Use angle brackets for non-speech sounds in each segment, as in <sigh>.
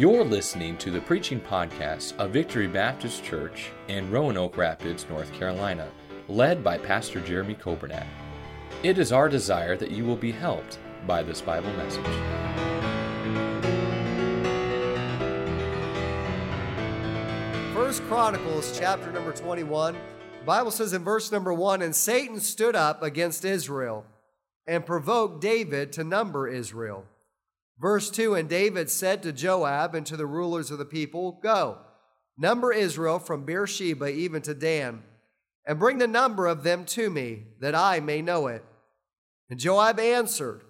You're listening to the preaching podcast of Victory Baptist Church in Roanoke Rapids, North Carolina, led by Pastor Jeremy Coburnack. It is our desire that you will be helped by this Bible message. First Chronicles chapter number 21. The Bible says in verse number 1 And Satan stood up against Israel and provoked David to number Israel. Verse 2 And David said to Joab and to the rulers of the people, Go, number Israel from Beersheba even to Dan, and bring the number of them to me, that I may know it. And Joab answered,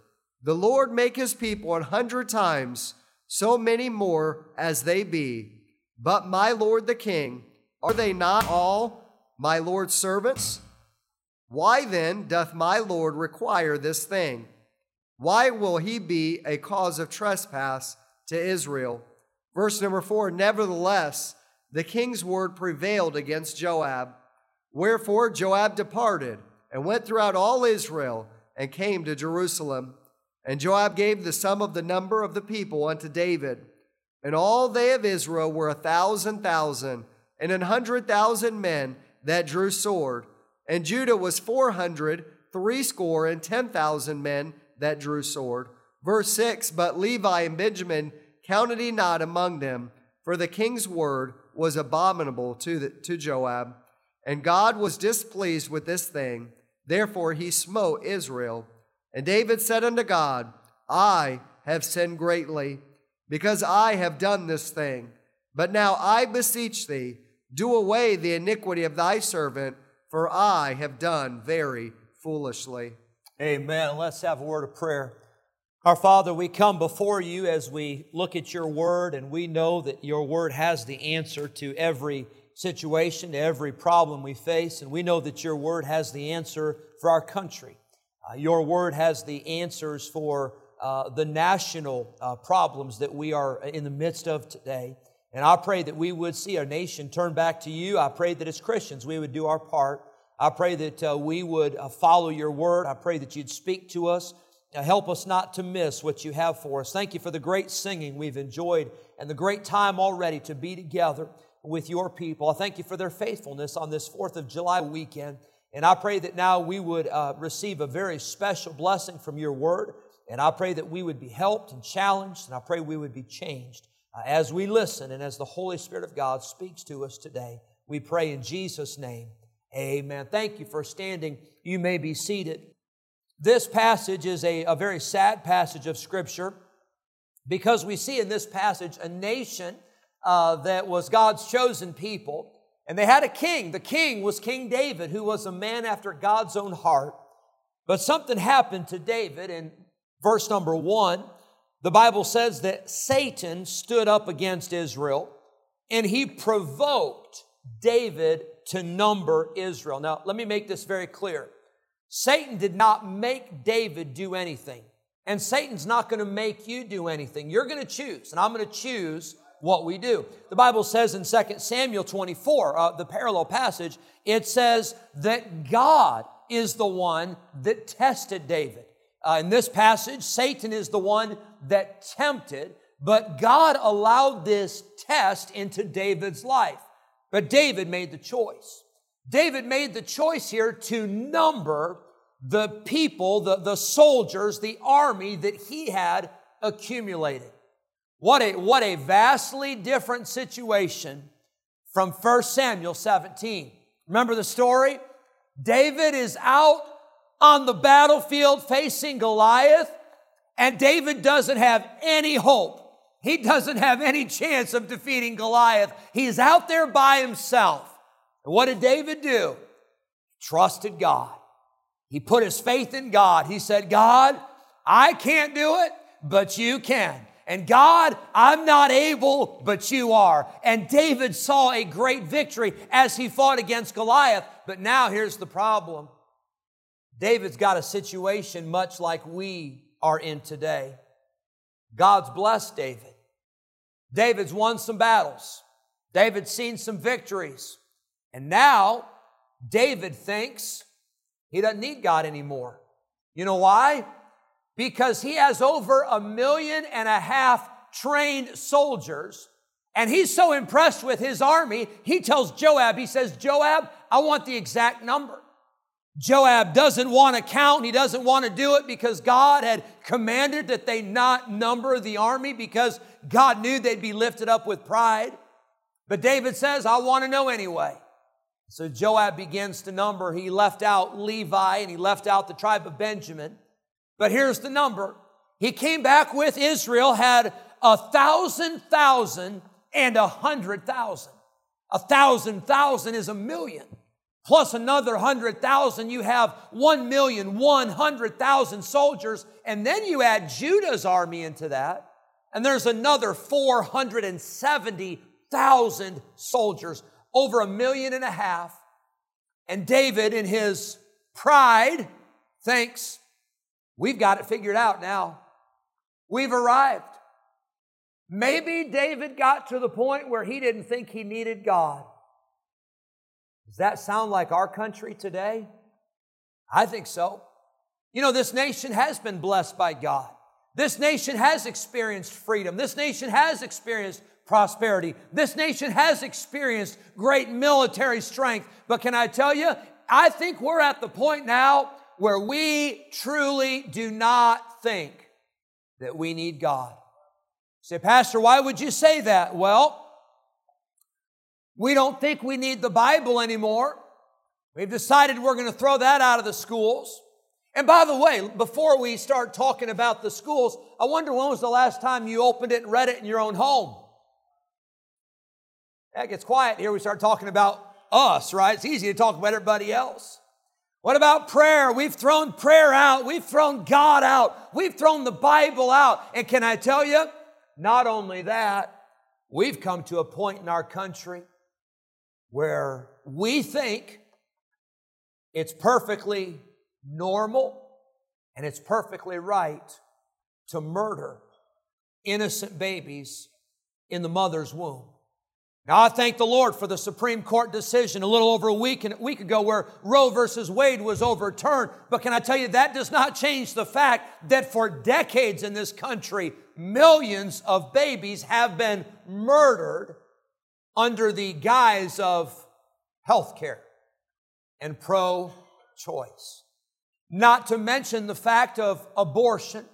The Lord make his people an hundred times so many more as they be. But my lord the king, are they not all my lord's servants? Why then doth my lord require this thing? Why will he be a cause of trespass to Israel? Verse number four Nevertheless, the king's word prevailed against Joab. Wherefore Joab departed and went throughout all Israel and came to Jerusalem. And Joab gave the sum of the number of the people unto David. And all they of Israel were a thousand thousand, and an hundred thousand men that drew sword. And Judah was four hundred, threescore, and ten thousand men that drew sword. Verse 6 But Levi and Benjamin counted he not among them, for the king's word was abominable to, the, to Joab. And God was displeased with this thing. Therefore he smote Israel. And David said unto God, I have sinned greatly, because I have done this thing. But now I beseech thee, do away the iniquity of thy servant, for I have done very foolishly. Amen. Let's have a word of prayer. Our Father, we come before you as we look at your word, and we know that your word has the answer to every situation, to every problem we face, and we know that your word has the answer for our country. Uh, your word has the answers for uh, the national uh, problems that we are in the midst of today. And I pray that we would see our nation turn back to you. I pray that as Christians we would do our part I pray that uh, we would uh, follow your word. I pray that you'd speak to us. Uh, help us not to miss what you have for us. Thank you for the great singing we've enjoyed and the great time already to be together with your people. I thank you for their faithfulness on this 4th of July weekend. And I pray that now we would uh, receive a very special blessing from your word. And I pray that we would be helped and challenged. And I pray we would be changed uh, as we listen and as the Holy Spirit of God speaks to us today. We pray in Jesus' name. Amen. Thank you for standing. You may be seated. This passage is a, a very sad passage of Scripture because we see in this passage a nation uh, that was God's chosen people, and they had a king. The king was King David, who was a man after God's own heart. But something happened to David in verse number one. The Bible says that Satan stood up against Israel and he provoked David to number Israel. Now, let me make this very clear. Satan did not make David do anything, and Satan's not going to make you do anything. You're going to choose, and I'm going to choose what we do. The Bible says in 2 Samuel 24, uh, the parallel passage, it says that God is the one that tested David. Uh, in this passage, Satan is the one that tempted, but God allowed this test into David's life. But David made the choice. David made the choice here to number the people, the, the soldiers, the army that he had accumulated. What a, what a vastly different situation from 1 Samuel 17. Remember the story? David is out on the battlefield facing Goliath, and David doesn't have any hope he doesn't have any chance of defeating Goliath. He's out there by himself. And what did David do? Trusted God. He put his faith in God. He said, God, I can't do it, but you can. And God, I'm not able, but you are. And David saw a great victory as he fought against Goliath. But now here's the problem David's got a situation much like we are in today. God's blessed David. David's won some battles. David's seen some victories. And now David thinks he doesn't need God anymore. You know why? Because he has over a million and a half trained soldiers. And he's so impressed with his army, he tells Joab, he says, Joab, I want the exact number. Joab doesn't want to count. He doesn't want to do it because God had commanded that they not number the army because God knew they'd be lifted up with pride. But David says, I want to know anyway. So Joab begins to number. He left out Levi and he left out the tribe of Benjamin. But here's the number. He came back with Israel, had a thousand thousand and a hundred thousand. A thousand thousand is a million. Plus another hundred thousand, you have one million, one hundred thousand soldiers. And then you add Judah's army into that. And there's another 470,000 soldiers, over a million and a half. And David, in his pride, thinks, we've got it figured out now. We've arrived. Maybe David got to the point where he didn't think he needed God. Does that sound like our country today? I think so. You know, this nation has been blessed by God. This nation has experienced freedom. This nation has experienced prosperity. This nation has experienced great military strength. But can I tell you, I think we're at the point now where we truly do not think that we need God. say, Pastor, why would you say that? Well, we don't think we need the Bible anymore. We've decided we're going to throw that out of the schools. And by the way, before we start talking about the schools, I wonder when was the last time you opened it and read it in your own home? That gets quiet here. We start talking about us, right? It's easy to talk about everybody else. What about prayer? We've thrown prayer out. We've thrown God out. We've thrown the Bible out. And can I tell you, not only that, we've come to a point in our country where we think it's perfectly normal and it's perfectly right to murder innocent babies in the mother's womb. Now, I thank the Lord for the Supreme Court decision a little over a week, and a week ago where Roe versus Wade was overturned. But can I tell you, that does not change the fact that for decades in this country, millions of babies have been murdered under the guise of health care and pro choice. Not to mention the fact of abortion.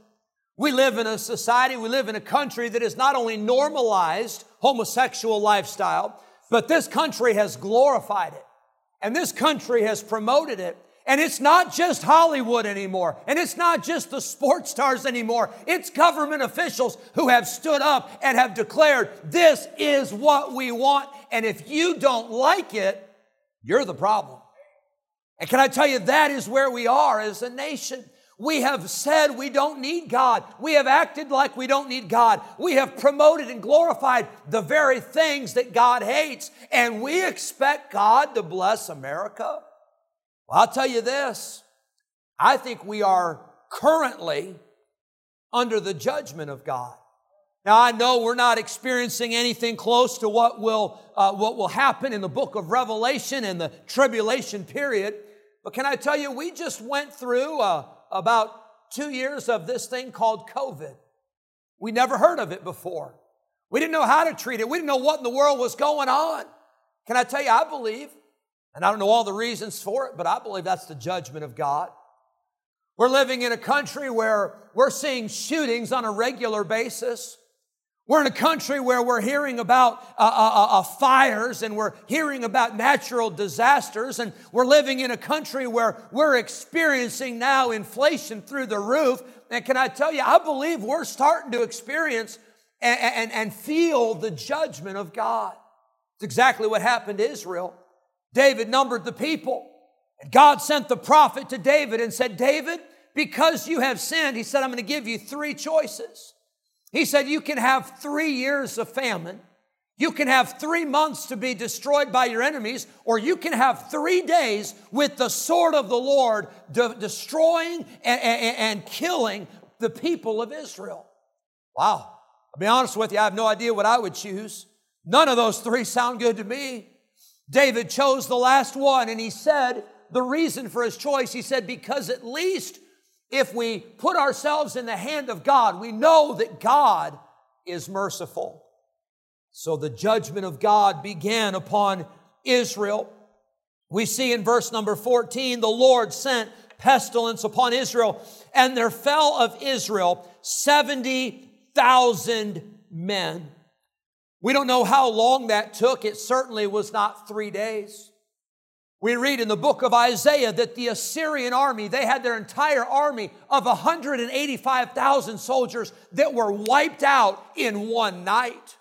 We live in a society, we live in a country that has not only normalized homosexual lifestyle, but this country has glorified it. And this country has promoted it. And it's not just Hollywood anymore. And it's not just the sports stars anymore. It's government officials who have stood up and have declared, this is what we want. And if you don't like it, you're the problem. And can I tell you, that is where we are as a nation. We have said we don't need God. We have acted like we don't need God. We have promoted and glorified the very things that God hates. And we expect God to bless America. Well, I'll tell you this I think we are currently under the judgment of God. Now, I know we're not experiencing anything close to what will, uh, what will happen in the book of Revelation and the tribulation period. But can I tell you, we just went through uh, about two years of this thing called COVID. We never heard of it before. We didn't know how to treat it. We didn't know what in the world was going on. Can I tell you, I believe, and I don't know all the reasons for it, but I believe that's the judgment of God. We're living in a country where we're seeing shootings on a regular basis. We're in a country where we're hearing about uh, uh, uh, uh, fires and we're hearing about natural disasters, and we're living in a country where we're experiencing now inflation through the roof. And can I tell you, I believe we're starting to experience and, and, and feel the judgment of God. It's exactly what happened to Israel. David numbered the people, and God sent the prophet to David and said, David, because you have sinned, he said, I'm going to give you three choices. He said, You can have three years of famine. You can have three months to be destroyed by your enemies, or you can have three days with the sword of the Lord de- destroying and, and, and killing the people of Israel. Wow. I'll be honest with you, I have no idea what I would choose. None of those three sound good to me. David chose the last one, and he said the reason for his choice, he said, because at least if we put ourselves in the hand of God, we know that God is merciful. So the judgment of God began upon Israel. We see in verse number 14, the Lord sent pestilence upon Israel, and there fell of Israel 70,000 men. We don't know how long that took. It certainly was not three days. We read in the book of Isaiah that the Assyrian army, they had their entire army of 185,000 soldiers that were wiped out in one night.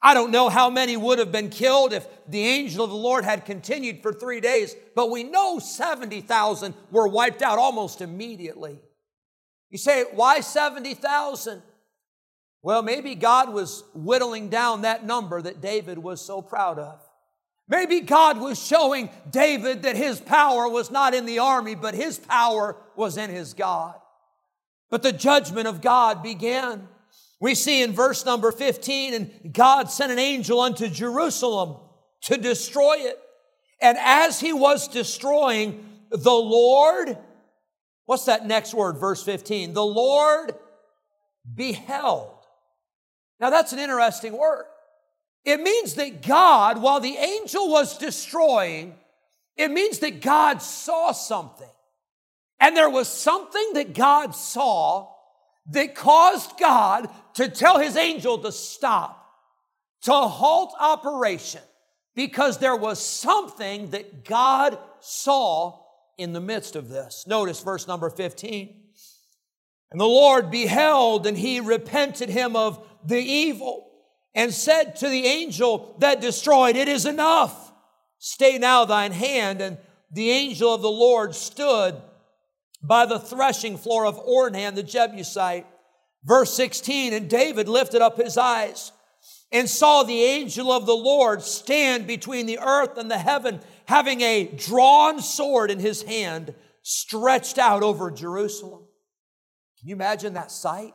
I don't know how many would have been killed if the angel of the Lord had continued for three days, but we know 70,000 were wiped out almost immediately. You say, why 70,000? Well, maybe God was whittling down that number that David was so proud of. Maybe God was showing David that his power was not in the army, but his power was in his God. But the judgment of God began. We see in verse number 15, and God sent an angel unto Jerusalem to destroy it. And as he was destroying, the Lord, what's that next word, verse 15? The Lord beheld. Now that's an interesting word. It means that God, while the angel was destroying, it means that God saw something. And there was something that God saw that caused God to tell his angel to stop, to halt operation, because there was something that God saw in the midst of this. Notice verse number 15. And the Lord beheld, and he repented him of the evil, and said to the angel that destroyed, It is enough. Stay now thine hand. And the angel of the Lord stood by the threshing floor of Ornan the Jebusite. Verse 16, and David lifted up his eyes and saw the angel of the Lord stand between the earth and the heaven, having a drawn sword in his hand, stretched out over Jerusalem. Can you imagine that sight?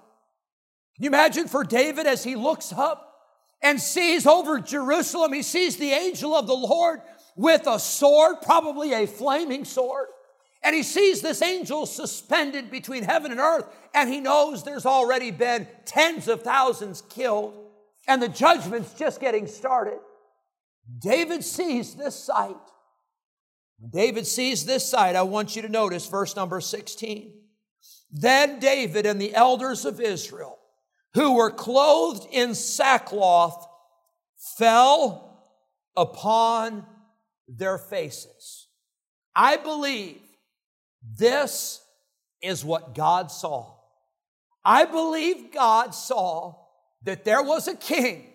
Can you imagine for David as he looks up and sees over Jerusalem, he sees the angel of the Lord with a sword, probably a flaming sword. And he sees this angel suspended between heaven and earth, and he knows there's already been tens of thousands killed, and the judgment's just getting started. David sees this sight. David sees this sight, I want you to notice verse number 16. Then David and the elders of Israel, who were clothed in sackcloth, fell upon their faces. I believe this is what God saw. I believe God saw that there was a king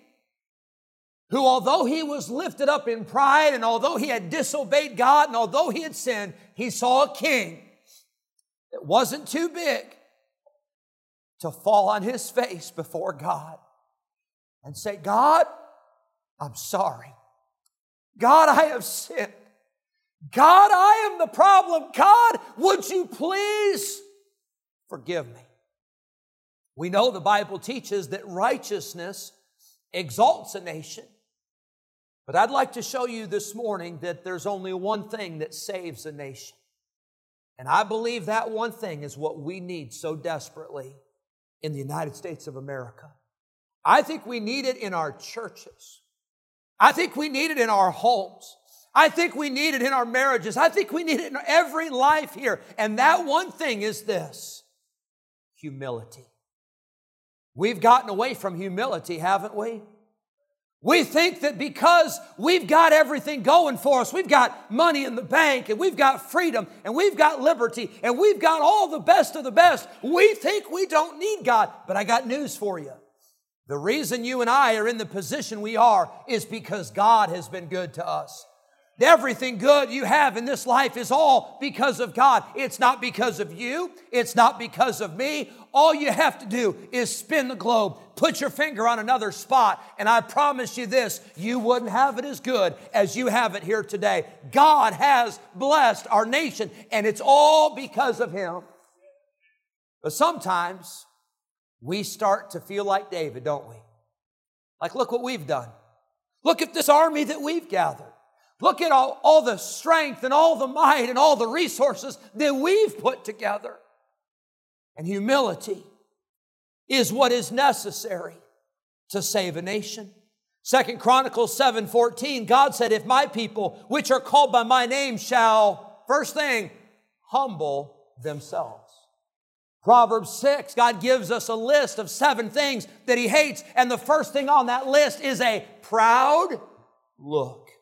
who, although he was lifted up in pride and although he had disobeyed God and although he had sinned, he saw a king that wasn't too big to fall on his face before God and say, God, I'm sorry. God, I have sinned. God, I am the problem. God, would you please forgive me? We know the Bible teaches that righteousness exalts a nation. But I'd like to show you this morning that there's only one thing that saves a nation. And I believe that one thing is what we need so desperately in the United States of America. I think we need it in our churches. I think we need it in our homes. I think we need it in our marriages. I think we need it in every life here. And that one thing is this humility. We've gotten away from humility, haven't we? We think that because we've got everything going for us, we've got money in the bank and we've got freedom and we've got liberty and we've got all the best of the best, we think we don't need God. But I got news for you. The reason you and I are in the position we are is because God has been good to us. Everything good you have in this life is all because of God. It's not because of you. It's not because of me. All you have to do is spin the globe, put your finger on another spot, and I promise you this you wouldn't have it as good as you have it here today. God has blessed our nation, and it's all because of Him. But sometimes we start to feel like David, don't we? Like, look what we've done. Look at this army that we've gathered. Look at all, all the strength and all the might and all the resources that we've put together. And humility is what is necessary to save a nation. Second Chronicles 7:14, God said, If my people, which are called by my name, shall, first thing, humble themselves. Proverbs 6, God gives us a list of seven things that He hates, and the first thing on that list is a proud look.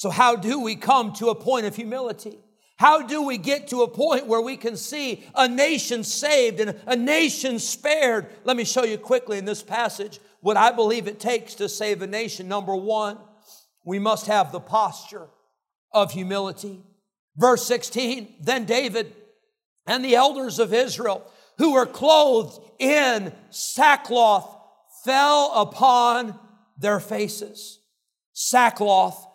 So, how do we come to a point of humility? How do we get to a point where we can see a nation saved and a nation spared? Let me show you quickly in this passage what I believe it takes to save a nation. Number one, we must have the posture of humility. Verse 16, then David and the elders of Israel, who were clothed in sackcloth, fell upon their faces. Sackcloth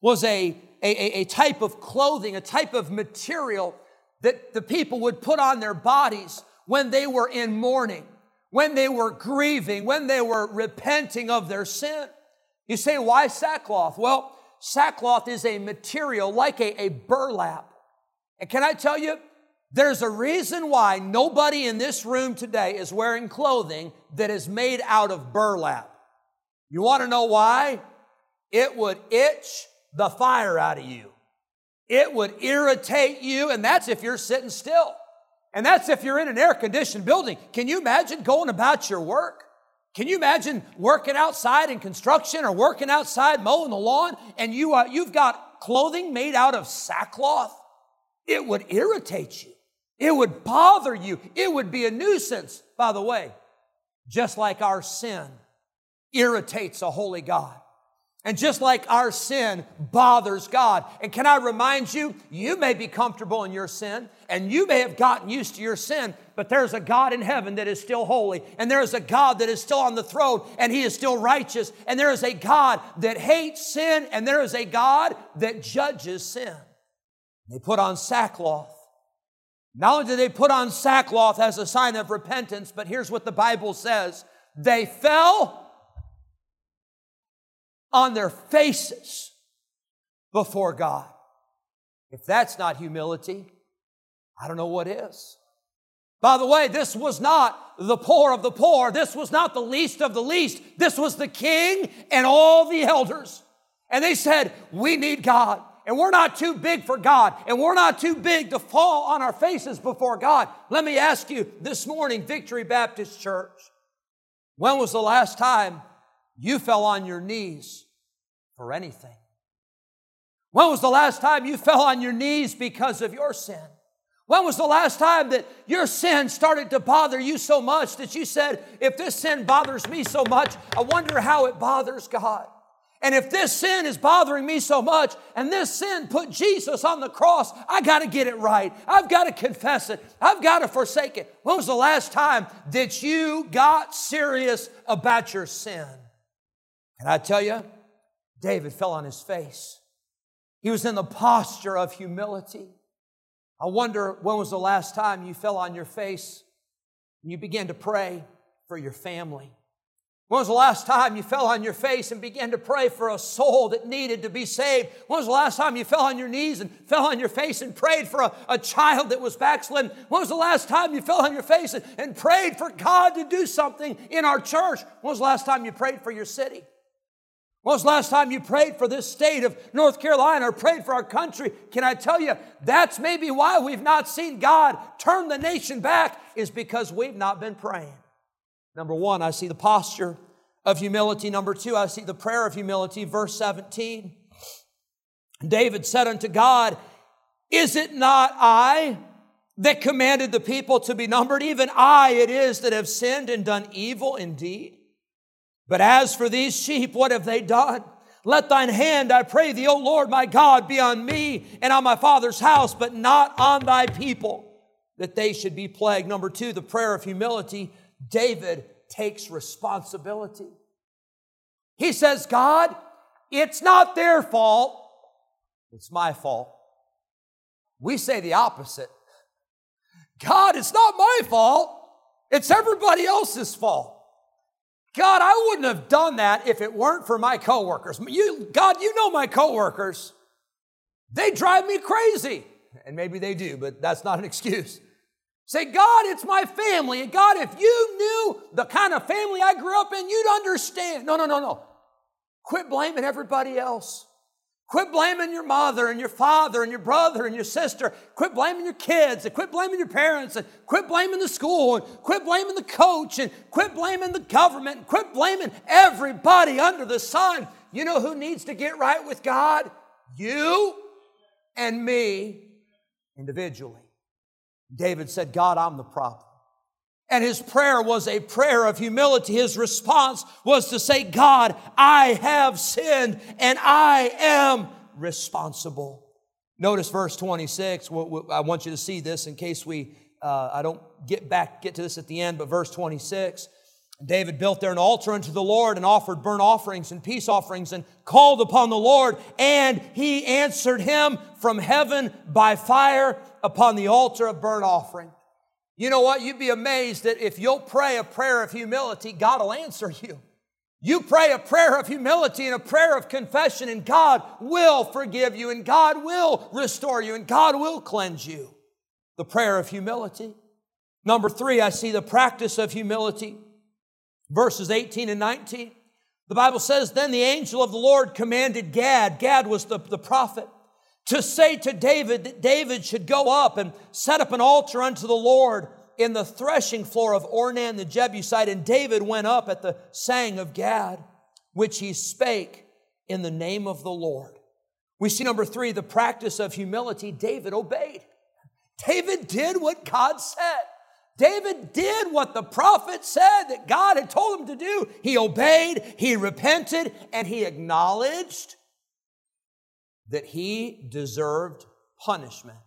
was a, a, a type of clothing, a type of material that the people would put on their bodies when they were in mourning, when they were grieving, when they were repenting of their sin. You say, why sackcloth? Well, sackcloth is a material like a, a burlap. And can I tell you, there's a reason why nobody in this room today is wearing clothing that is made out of burlap. You want to know why? It would itch the fire out of you. It would irritate you, and that's if you're sitting still. And that's if you're in an air conditioned building. Can you imagine going about your work? Can you imagine working outside in construction or working outside mowing the lawn and you, uh, you've got clothing made out of sackcloth? It would irritate you. It would bother you. It would be a nuisance. By the way, just like our sin irritates a holy God. And just like our sin bothers God. And can I remind you, you may be comfortable in your sin and you may have gotten used to your sin, but there's a God in heaven that is still holy. And there is a God that is still on the throne and he is still righteous. And there is a God that hates sin and there is a God that judges sin. They put on sackcloth. Not only did they put on sackcloth as a sign of repentance, but here's what the Bible says they fell on their faces before God. If that's not humility, I don't know what is. By the way, this was not the poor of the poor. This was not the least of the least. This was the king and all the elders. And they said, We need God. And we're not too big for God. And we're not too big to fall on our faces before God. Let me ask you this morning, Victory Baptist Church, when was the last time you fell on your knees for anything? When was the last time you fell on your knees because of your sin? When was the last time that your sin started to bother you so much that you said, if this sin bothers me so much, I wonder how it bothers God? And if this sin is bothering me so much and this sin put Jesus on the cross, I got to get it right. I've got to confess it. I've got to forsake it. When was the last time that you got serious about your sin? And I tell you, David fell on his face. He was in the posture of humility. I wonder when was the last time you fell on your face and you began to pray for your family? When was the last time you fell on your face and began to pray for a soul that needed to be saved? When was the last time you fell on your knees and fell on your face and prayed for a, a child that was backslidden? When was the last time you fell on your face and, and prayed for God to do something in our church? When was the last time you prayed for your city? When was the last time you prayed for this state of North Carolina or prayed for our country? Can I tell you, that's maybe why we've not seen God turn the nation back, is because we've not been praying. Number one, I see the posture of humility. Number two, I see the prayer of humility. Verse 17. David said unto God, Is it not I that commanded the people to be numbered? Even I it is that have sinned and done evil indeed. But as for these sheep, what have they done? Let thine hand, I pray thee, O Lord my God, be on me and on my father's house, but not on thy people, that they should be plagued. Number two, the prayer of humility. David takes responsibility. He says, God, it's not their fault, it's my fault. We say the opposite. God, it's not my fault, it's everybody else's fault. God, I wouldn't have done that if it weren't for my coworkers. You, God, you know my coworkers. They drive me crazy. And maybe they do, but that's not an excuse. Say, God, it's my family. God, if you knew the kind of family I grew up in, you'd understand. No, no, no, no. Quit blaming everybody else. Quit blaming your mother and your father and your brother and your sister. Quit blaming your kids and quit blaming your parents and quit blaming the school and quit blaming the coach and quit blaming the government and quit blaming everybody under the sun. You know who needs to get right with God? You and me individually. David said, God, I'm the problem. And his prayer was a prayer of humility. His response was to say, God, I have sinned and I am responsible. Notice verse 26. I want you to see this in case we, uh, I don't get back, get to this at the end, but verse 26. David built there an altar unto the Lord and offered burnt offerings and peace offerings and called upon the Lord, and he answered him from heaven by fire upon the altar of burnt offering. You know what? You'd be amazed that if you'll pray a prayer of humility, God will answer you. You pray a prayer of humility and a prayer of confession, and God will forgive you, and God will restore you, and God will cleanse you. The prayer of humility. Number three, I see the practice of humility. Verses 18 and 19. The Bible says, Then the angel of the Lord commanded Gad, Gad was the, the prophet, to say to David that David should go up and set up an altar unto the Lord in the threshing floor of Ornan the Jebusite. And David went up at the saying of Gad, which he spake in the name of the Lord. We see number three, the practice of humility. David obeyed. David did what God said. David did what the prophet said that God had told him to do. He obeyed, he repented, and he acknowledged that he deserved punishment,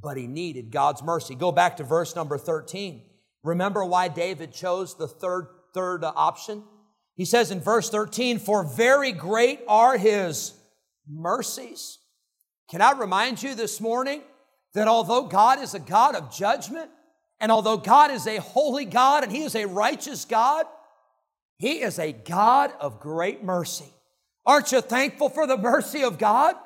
but he needed God's mercy. Go back to verse number 13. Remember why David chose the third, third option? He says in verse 13, For very great are his mercies. Can I remind you this morning that although God is a God of judgment, and although God is a holy God and He is a righteous God, He is a God of great mercy. Aren't you thankful for the mercy of God?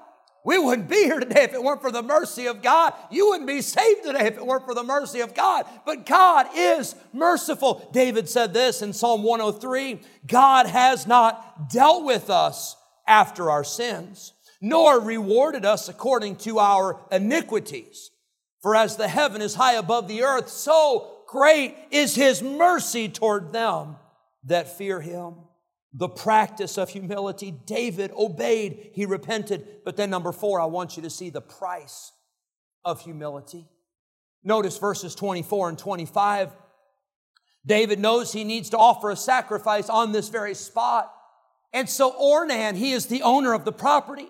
We wouldn't be here today if it weren't for the mercy of God. You wouldn't be saved today if it weren't for the mercy of God. But God is merciful. David said this in Psalm 103 God has not dealt with us after our sins, nor rewarded us according to our iniquities. For as the heaven is high above the earth, so great is his mercy toward them that fear him the practice of humility. David obeyed, he repented. But then, number four, I want you to see the price of humility. Notice verses 24 and 25. David knows he needs to offer a sacrifice on this very spot. And so Ornan, he is the owner of the property.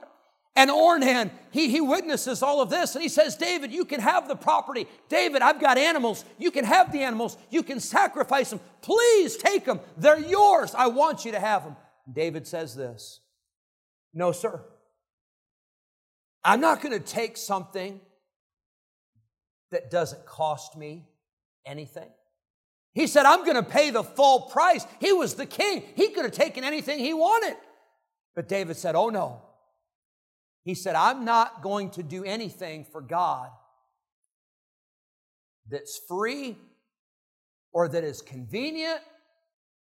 And Ornan, he, he witnesses all of this and he says, David, you can have the property. David, I've got animals. You can have the animals. You can sacrifice them. Please take them. They're yours. I want you to have them. David says this No, sir. I'm not going to take something that doesn't cost me anything. He said, I'm going to pay the full price. He was the king. He could have taken anything he wanted. But David said, Oh no, he said, I'm not going to do anything for God that's free or that is convenient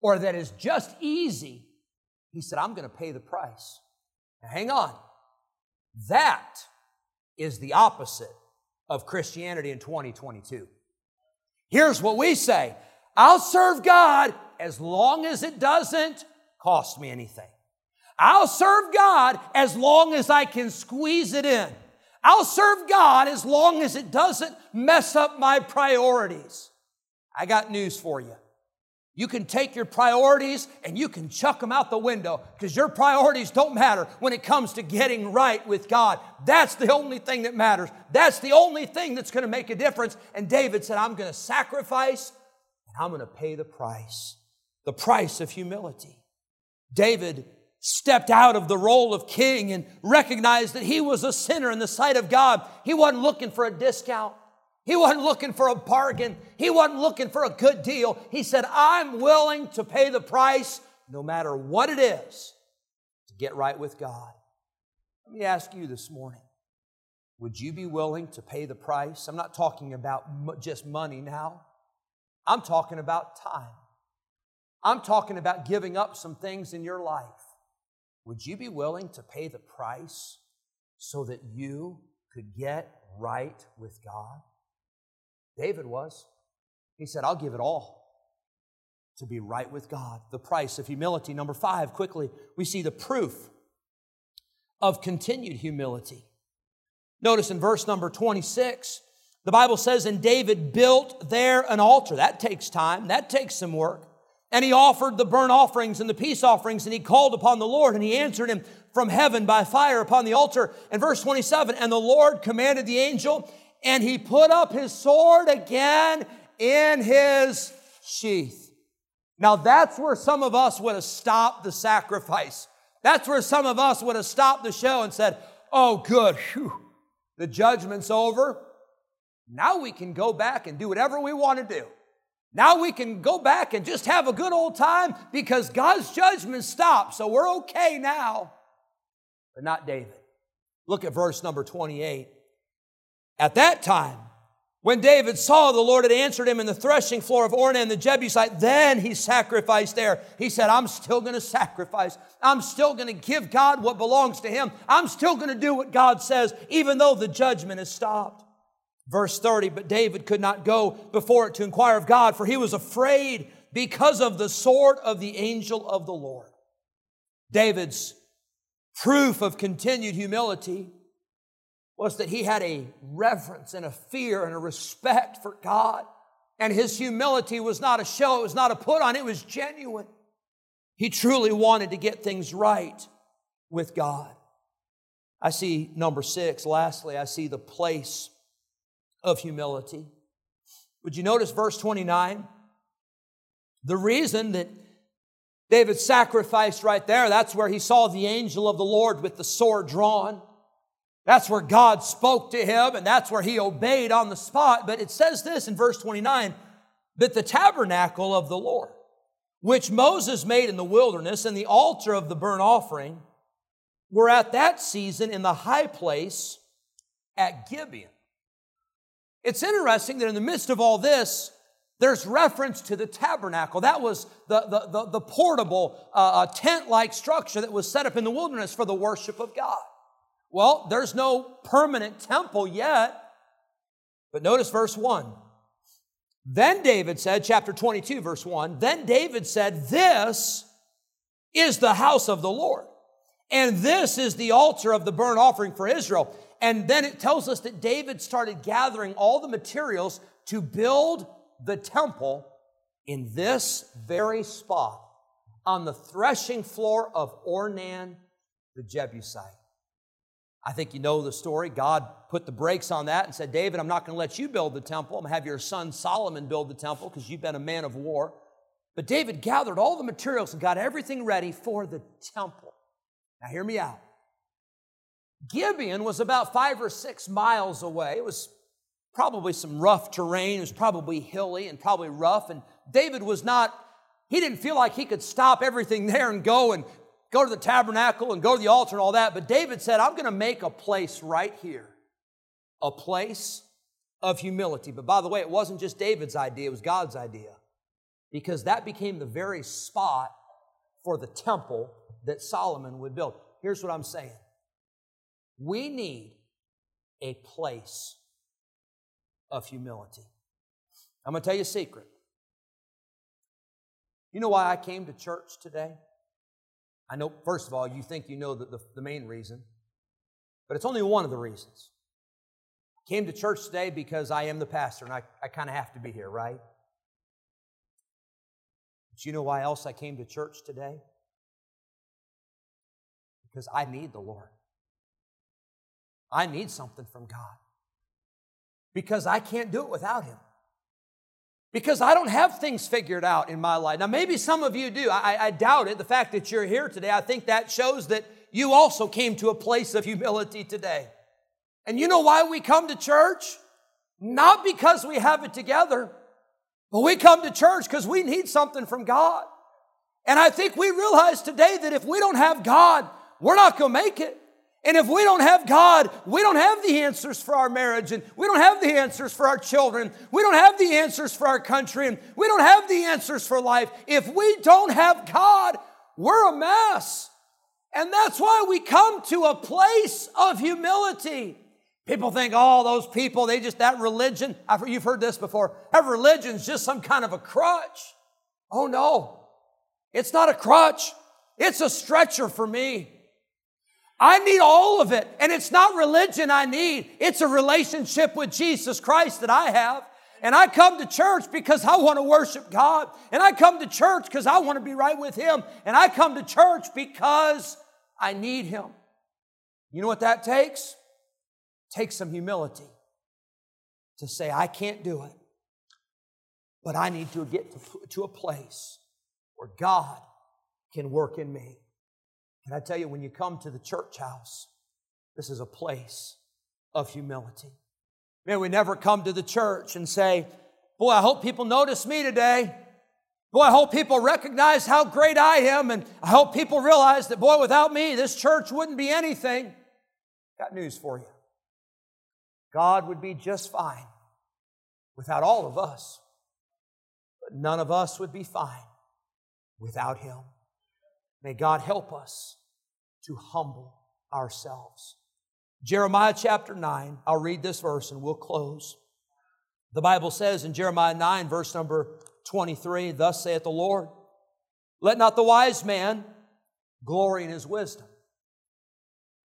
or that is just easy. He said, I'm going to pay the price. Now, hang on. That is the opposite of Christianity in 2022. Here's what we say I'll serve God as long as it doesn't cost me anything. I'll serve God as long as I can squeeze it in. I'll serve God as long as it doesn't mess up my priorities. I got news for you. You can take your priorities and you can chuck them out the window because your priorities don't matter when it comes to getting right with God. That's the only thing that matters. That's the only thing that's going to make a difference. And David said, I'm going to sacrifice and I'm going to pay the price the price of humility. David stepped out of the role of king and recognized that he was a sinner in the sight of God. He wasn't looking for a discount. He wasn't looking for a bargain. He wasn't looking for a good deal. He said, I'm willing to pay the price no matter what it is to get right with God. Let me ask you this morning would you be willing to pay the price? I'm not talking about just money now, I'm talking about time. I'm talking about giving up some things in your life. Would you be willing to pay the price so that you could get right with God? David was. He said, I'll give it all to be right with God. The price of humility. Number five, quickly, we see the proof of continued humility. Notice in verse number 26, the Bible says, And David built there an altar. That takes time, that takes some work. And he offered the burnt offerings and the peace offerings, and he called upon the Lord, and he answered him from heaven by fire upon the altar. And verse 27, and the Lord commanded the angel, and he put up his sword again in his sheath. Now that's where some of us would have stopped the sacrifice. That's where some of us would have stopped the show and said, Oh, good, Whew. the judgment's over. Now we can go back and do whatever we want to do. Now we can go back and just have a good old time because God's judgment stopped, so we're okay now. But not David. Look at verse number 28. At that time, when David saw the Lord had answered him in the threshing floor of Ornan the Jebusite, then he sacrificed there. He said, I'm still going to sacrifice. I'm still going to give God what belongs to him. I'm still going to do what God says, even though the judgment has stopped. Verse 30, but David could not go before it to inquire of God, for he was afraid because of the sword of the angel of the Lord. David's proof of continued humility was that he had a reverence and a fear and a respect for God. And his humility was not a show, it was not a put on, it was genuine. He truly wanted to get things right with God. I see number six, lastly, I see the place of humility. Would you notice verse 29? The reason that David sacrificed right there, that's where he saw the angel of the Lord with the sword drawn. That's where God spoke to him, and that's where he obeyed on the spot. But it says this in verse 29 that the tabernacle of the Lord, which Moses made in the wilderness, and the altar of the burnt offering, were at that season in the high place at Gibeon. It's interesting that in the midst of all this, there's reference to the tabernacle. That was the, the, the, the portable uh, uh tent like structure that was set up in the wilderness for the worship of God. Well, there's no permanent temple yet. But notice verse 1. Then David said, chapter 22, verse 1, then David said, This is the house of the Lord, and this is the altar of the burnt offering for Israel. And then it tells us that David started gathering all the materials to build the temple in this very spot on the threshing floor of Ornan the Jebusite. I think you know the story. God put the brakes on that and said, David, I'm not going to let you build the temple. I'm going to have your son Solomon build the temple because you've been a man of war. But David gathered all the materials and got everything ready for the temple. Now, hear me out. Gibeon was about five or six miles away. It was probably some rough terrain. It was probably hilly and probably rough. And David was not, he didn't feel like he could stop everything <laughs> there and go and go to the tabernacle and go to the altar and all that. But David said, I'm going to make a place right here, a place of humility. But by the way, it wasn't just David's idea, it was God's idea. Because that became the very spot for the temple that Solomon would build. Here's what I'm saying we need a place of humility. I'm going to tell you a secret. You know why I came to church today? I know, first of all, you think you know the, the, the main reason, but it's only one of the reasons. I came to church today because I am the pastor and I, I kind of have to be here, right? But you know why else I came to church today? Because I need the Lord. I need something from God because I can't do it without Him. Because I don't have things figured out in my life. Now, maybe some of you do. I, I, doubt it. The fact that you're here today, I think that shows that you also came to a place of humility today. And you know why we come to church? Not because we have it together, but we come to church because we need something from God. And I think we realize today that if we don't have God, we're not going to make it. And if we don't have God, we don't have the answers for our marriage, and we don't have the answers for our children, we don't have the answers for our country, and we don't have the answers for life. If we don't have God, we're a mess. And that's why we come to a place of humility. People think, oh, those people, they just, that religion, I've, you've heard this before, that religion's just some kind of a crutch. Oh no, it's not a crutch. It's a stretcher for me. I need all of it. And it's not religion I need. It's a relationship with Jesus Christ that I have. And I come to church because I want to worship God. And I come to church because I want to be right with Him. And I come to church because I need Him. You know what that takes? It takes some humility to say, I can't do it, but I need to get to a place where God can work in me. And I tell you, when you come to the church house, this is a place of humility. May we never come to the church and say, Boy, I hope people notice me today. Boy, I hope people recognize how great I am, and I hope people realize that, boy, without me, this church wouldn't be anything. Got news for you. God would be just fine without all of us, but none of us would be fine without Him. May God help us to humble ourselves. Jeremiah chapter 9, I'll read this verse and we'll close. The Bible says in Jeremiah 9, verse number 23, Thus saith the Lord, Let not the wise man glory in his wisdom.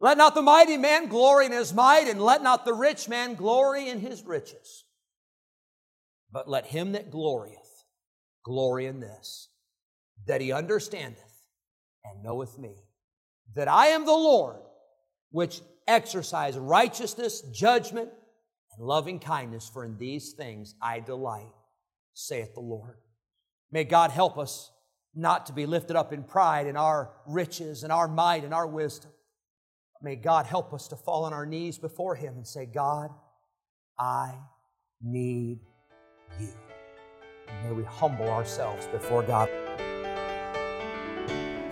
Let not the mighty man glory in his might, and let not the rich man glory in his riches. But let him that glorieth glory in this, that he understandeth and knoweth me, that I am the Lord, which exercise righteousness, judgment, and loving kindness, for in these things I delight, saith the Lord. May God help us not to be lifted up in pride in our riches and our might and our wisdom. May God help us to fall on our knees before Him and say, God, I need you. And may we humble ourselves before God.